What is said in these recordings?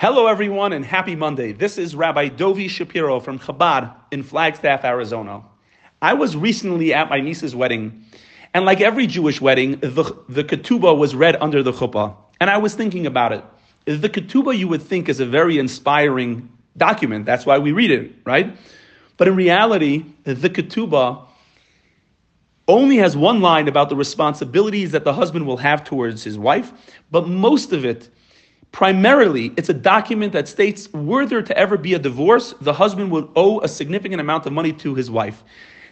Hello, everyone, and happy Monday. This is Rabbi Dovi Shapiro from Chabad in Flagstaff, Arizona. I was recently at my niece's wedding, and like every Jewish wedding, the, the ketubah was read under the chuppah. And I was thinking about it. The ketubah you would think is a very inspiring document. That's why we read it, right? But in reality, the ketubah only has one line about the responsibilities that the husband will have towards his wife, but most of it Primarily, it's a document that states were there to ever be a divorce, the husband would owe a significant amount of money to his wife.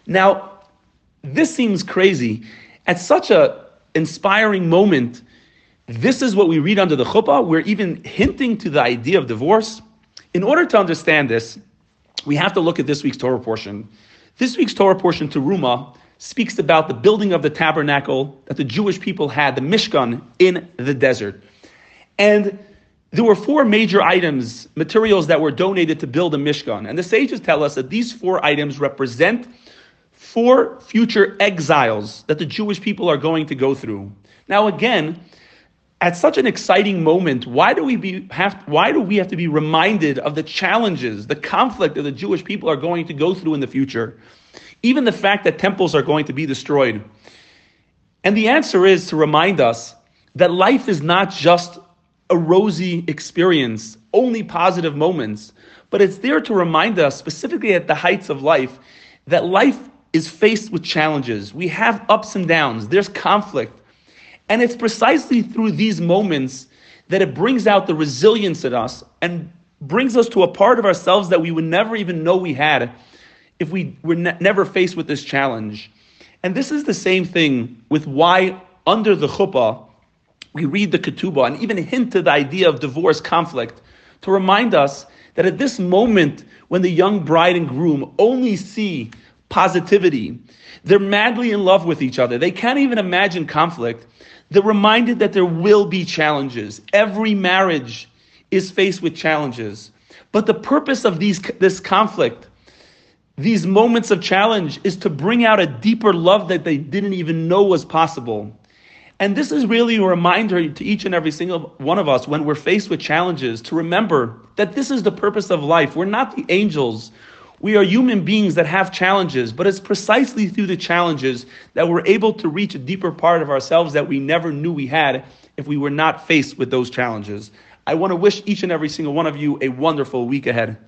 Now, this seems crazy. At such a inspiring moment, this is what we read under the chuppah. We're even hinting to the idea of divorce. In order to understand this, we have to look at this week's Torah portion. This week's Torah portion, to Terumah, speaks about the building of the tabernacle that the Jewish people had, the Mishkan, in the desert. And there were four major items, materials that were donated to build a Mishkan. And the sages tell us that these four items represent four future exiles that the Jewish people are going to go through. Now, again, at such an exciting moment, why do we be, have why do we have to be reminded of the challenges, the conflict that the Jewish people are going to go through in the future? Even the fact that temples are going to be destroyed. And the answer is to remind us that life is not just a rosy experience, only positive moments, but it's there to remind us, specifically at the heights of life, that life is faced with challenges. We have ups and downs, there's conflict. And it's precisely through these moments that it brings out the resilience in us and brings us to a part of ourselves that we would never even know we had if we were ne- never faced with this challenge. And this is the same thing with why under the chuppah, we read the ketubah and even hint to the idea of divorce conflict to remind us that at this moment when the young bride and groom only see positivity, they're madly in love with each other. They can't even imagine conflict. They're reminded that there will be challenges. Every marriage is faced with challenges. But the purpose of these, this conflict, these moments of challenge, is to bring out a deeper love that they didn't even know was possible. And this is really a reminder to each and every single one of us when we're faced with challenges to remember that this is the purpose of life. We're not the angels. We are human beings that have challenges, but it's precisely through the challenges that we're able to reach a deeper part of ourselves that we never knew we had if we were not faced with those challenges. I want to wish each and every single one of you a wonderful week ahead.